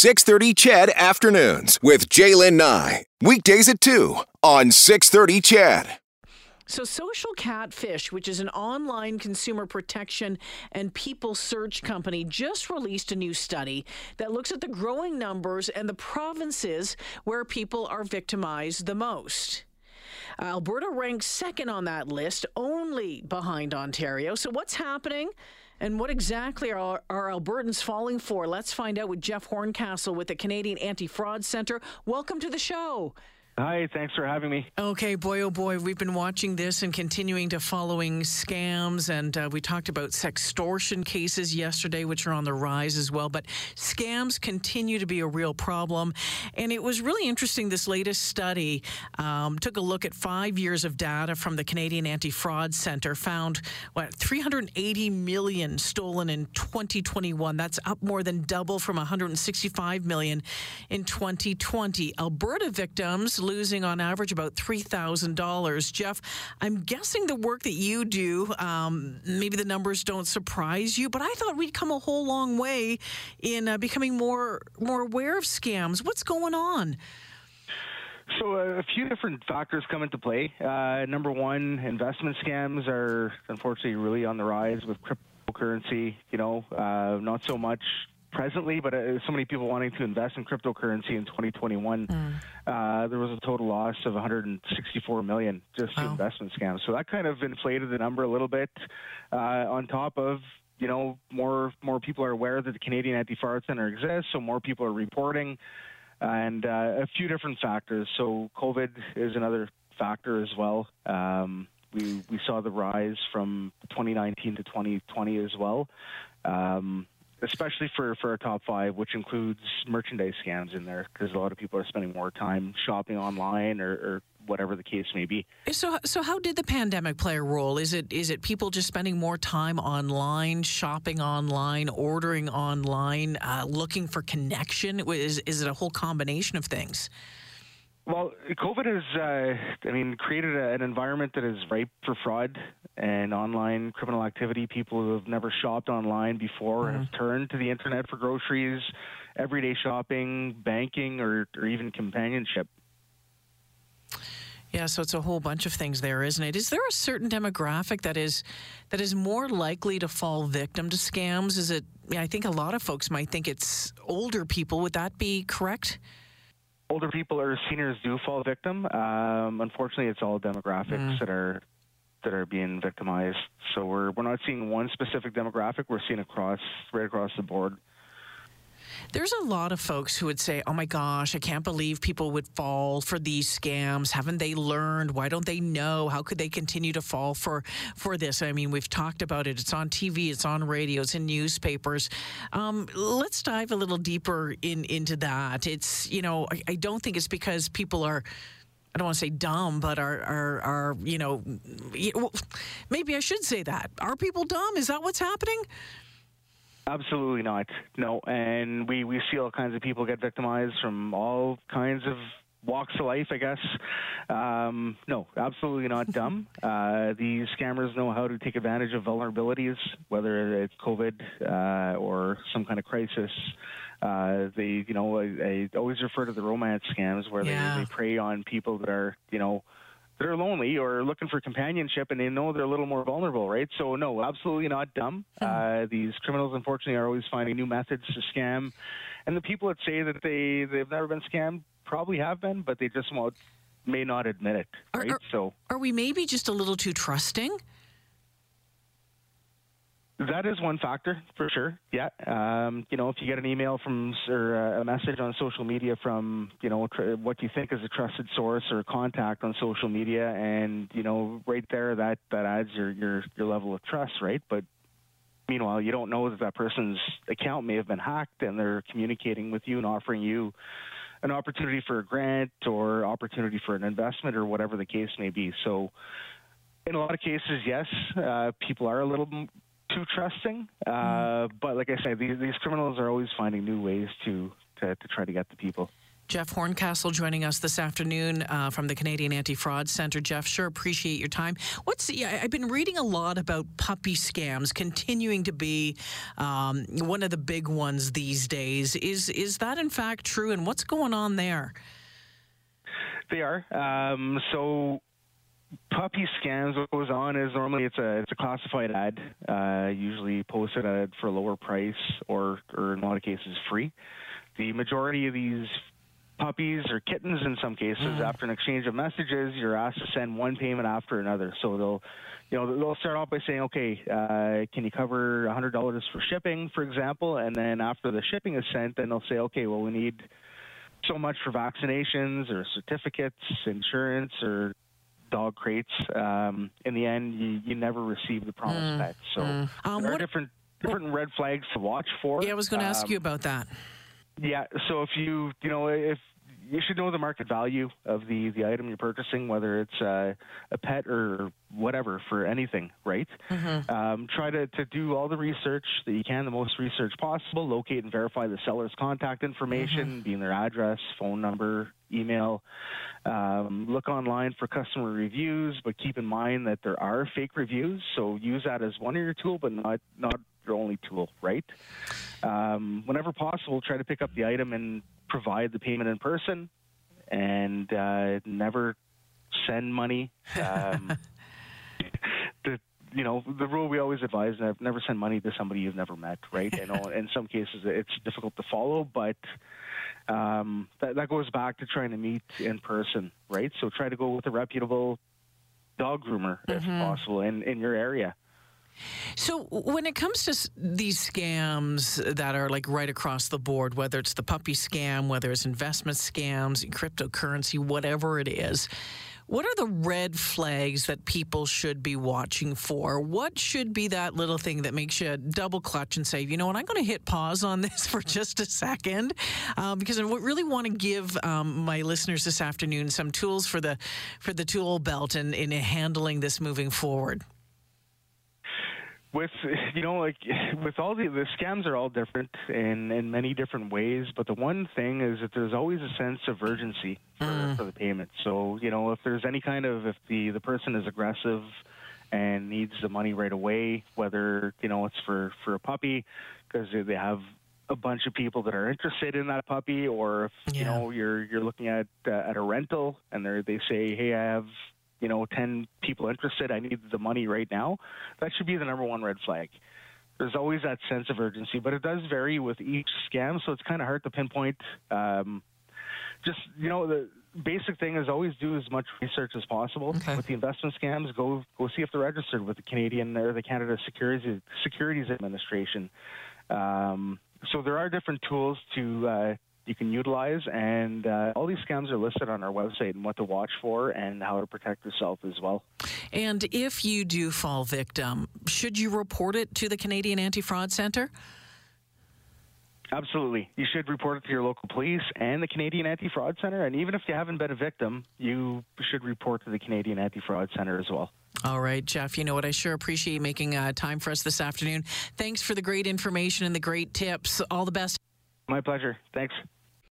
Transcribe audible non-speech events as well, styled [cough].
630 CHED Afternoons with Jaylen Nye. Weekdays at 2 on 630 CHED. So, Social Catfish, which is an online consumer protection and people search company, just released a new study that looks at the growing numbers and the provinces where people are victimized the most. Alberta ranks second on that list, only behind Ontario. So, what's happening? And what exactly are, are Albertans falling for? Let's find out with Jeff Horncastle with the Canadian Anti Fraud Centre. Welcome to the show. Hi, thanks for having me. Okay, boy, oh boy, we've been watching this and continuing to following scams, and uh, we talked about sextortion cases yesterday, which are on the rise as well. But scams continue to be a real problem, and it was really interesting. This latest study um, took a look at five years of data from the Canadian Anti-Fraud Centre, found what 380 million stolen in 2021. That's up more than double from 165 million in 2020. Alberta victims losing on average about $3,000. Jeff, I'm guessing the work that you do, um, maybe the numbers don't surprise you, but I thought we'd come a whole long way in uh, becoming more more aware of scams. What's going on? So uh, a few different factors come into play. Uh, number one, investment scams are unfortunately really on the rise with cryptocurrency. You know, uh, not so much presently, but uh, so many people wanting to invest in cryptocurrency in 2021, mm. uh, there was a total loss of 164 million just to investment scams. So that kind of inflated the number a little bit. Uh, on top of you know more more people are aware that the Canadian Anti-Fraud Center exists, so more people are reporting, and uh, a few different factors. So COVID is another factor as well. Um, we we saw the rise from 2019 to 2020 as well. Um, especially for, for our top five, which includes merchandise scams in there, because a lot of people are spending more time shopping online or, or whatever the case may be. So, so how did the pandemic play a role? Is it is it people just spending more time online, shopping online, ordering online, uh, looking for connection? Is is it a whole combination of things? Well, COVID has, uh, I mean, created a, an environment that is ripe for fraud and online criminal activity. People who have never shopped online before mm-hmm. have turned to the internet for groceries, everyday shopping, banking, or, or even companionship. Yeah, so it's a whole bunch of things there, isn't it? Is there a certain demographic that is that is more likely to fall victim to scams? Is it? I think a lot of folks might think it's older people. Would that be correct? older people or seniors do fall victim. Um, unfortunately, it's all demographics mm. that are that are being victimized. So we're we're not seeing one specific demographic. We're seeing across right across the board. There's a lot of folks who would say, "Oh my gosh, I can't believe people would fall for these scams. Haven't they learned? Why don't they know? How could they continue to fall for for this?" I mean, we've talked about it. It's on TV, it's on radio, it's in newspapers. Um, let's dive a little deeper in into that. It's you know, I, I don't think it's because people are. I don't want to say dumb, but are are are you know? Maybe I should say that. Are people dumb? Is that what's happening? Absolutely not. No, and we we see all kinds of people get victimized from all kinds of walks of life, I guess. Um, no, absolutely not [laughs] dumb. Uh, these scammers know how to take advantage of vulnerabilities, whether it's COVID uh, or some kind of crisis. Uh, they, you know, I, I, always refer to the romance scams where yeah. they, they prey on people that are, you know, that are lonely or looking for companionship and they know they're a little more vulnerable, right? So, no, absolutely not dumb. Hmm. Uh, these criminals, unfortunately, are always finding new methods to scam. And the people that say that they, they've never been scammed probably have been, but they just won't, may not admit it, right? Are, are, so, are we maybe just a little too trusting? That is one factor for sure. Yeah. Um, you know, if you get an email from or a message on social media from, you know, what you think is a trusted source or contact on social media, and you know, right there, that that adds your your your level of trust, right? But meanwhile, you don't know that that person's account may have been hacked, and they're communicating with you and offering you an opportunity for a grant or opportunity for an investment or whatever the case may be. So, in a lot of cases, yes, uh, people are a little too trusting. Uh, mm-hmm. but like I said, these, these criminals are always finding new ways to, to, to try to get the people. Jeff Horncastle joining us this afternoon uh, from the Canadian Anti Fraud Centre. Jeff, sure appreciate your time. What's yeah, I've been reading a lot about puppy scams continuing to be um, one of the big ones these days. Is is that in fact true? And what's going on there? They are. Um, so puppy scams what goes on is normally it's a it's a classified ad uh, usually posted at for a lower price or or in a lot of cases free the majority of these puppies or kittens in some cases mm. after an exchange of messages you're asked to send one payment after another so they'll you know they'll start off by saying okay uh, can you cover $100 for shipping for example and then after the shipping is sent then they'll say okay well we need so much for vaccinations or certificates insurance or dog crates um, in the end you, you never receive the promised mm. back so mm. um, there are different different red flags to watch for yeah i was going to ask you um, about that yeah. So if you you know if you should know the market value of the the item you're purchasing, whether it's uh, a pet or whatever for anything, right? Mm-hmm. Um, try to, to do all the research that you can, the most research possible. Locate and verify the seller's contact information, mm-hmm. being their address, phone number, email. Um, look online for customer reviews, but keep in mind that there are fake reviews. So use that as one of your tool, but not not your only tool, right? Um, whenever possible, try to pick up the item and provide the payment in person, and uh, never send money. Um, [laughs] the you know the rule we always advise: never send money to somebody you've never met. Right? I know in some cases it's difficult to follow, but um, that, that goes back to trying to meet in person, right? So try to go with a reputable dog groomer mm-hmm. if possible in, in your area. So, when it comes to these scams that are like right across the board, whether it's the puppy scam, whether it's investment scams, cryptocurrency, whatever it is, what are the red flags that people should be watching for? What should be that little thing that makes you double clutch and say, you know what, I'm going to hit pause on [laughs] this for just a second? Um, because I really want to give um, my listeners this afternoon some tools for the for the tool belt and in handling this moving forward with [laughs] you know like with all the the scams are all different in in many different ways but the one thing is that there's always a sense of urgency for, mm. for the payment so you know if there's any kind of if the the person is aggressive and needs the money right away whether you know it's for for a puppy because they have a bunch of people that are interested in that puppy or if yeah. you know you're you're looking at uh, at a rental and they they say hey I have you know, 10 people interested. I need the money right now. That should be the number one red flag. There's always that sense of urgency, but it does vary with each scam, so it's kind of hard to pinpoint. Um, just, you know, the basic thing is always do as much research as possible. Okay. With the investment scams, go go see if they're registered with the Canadian or the Canada Securities Securities Administration. Um, so there are different tools to uh, you can utilize. And uh, all these scams are listed on our website and what to watch for and how to protect yourself as well. And if you do fall victim, should you report it to the Canadian Anti Fraud Centre? Absolutely. You should report it to your local police and the Canadian Anti Fraud Centre. And even if you haven't been a victim, you should report to the Canadian Anti Fraud Centre as well. All right, Jeff. You know what? I sure appreciate making uh, time for us this afternoon. Thanks for the great information and the great tips. All the best. My pleasure. Thanks.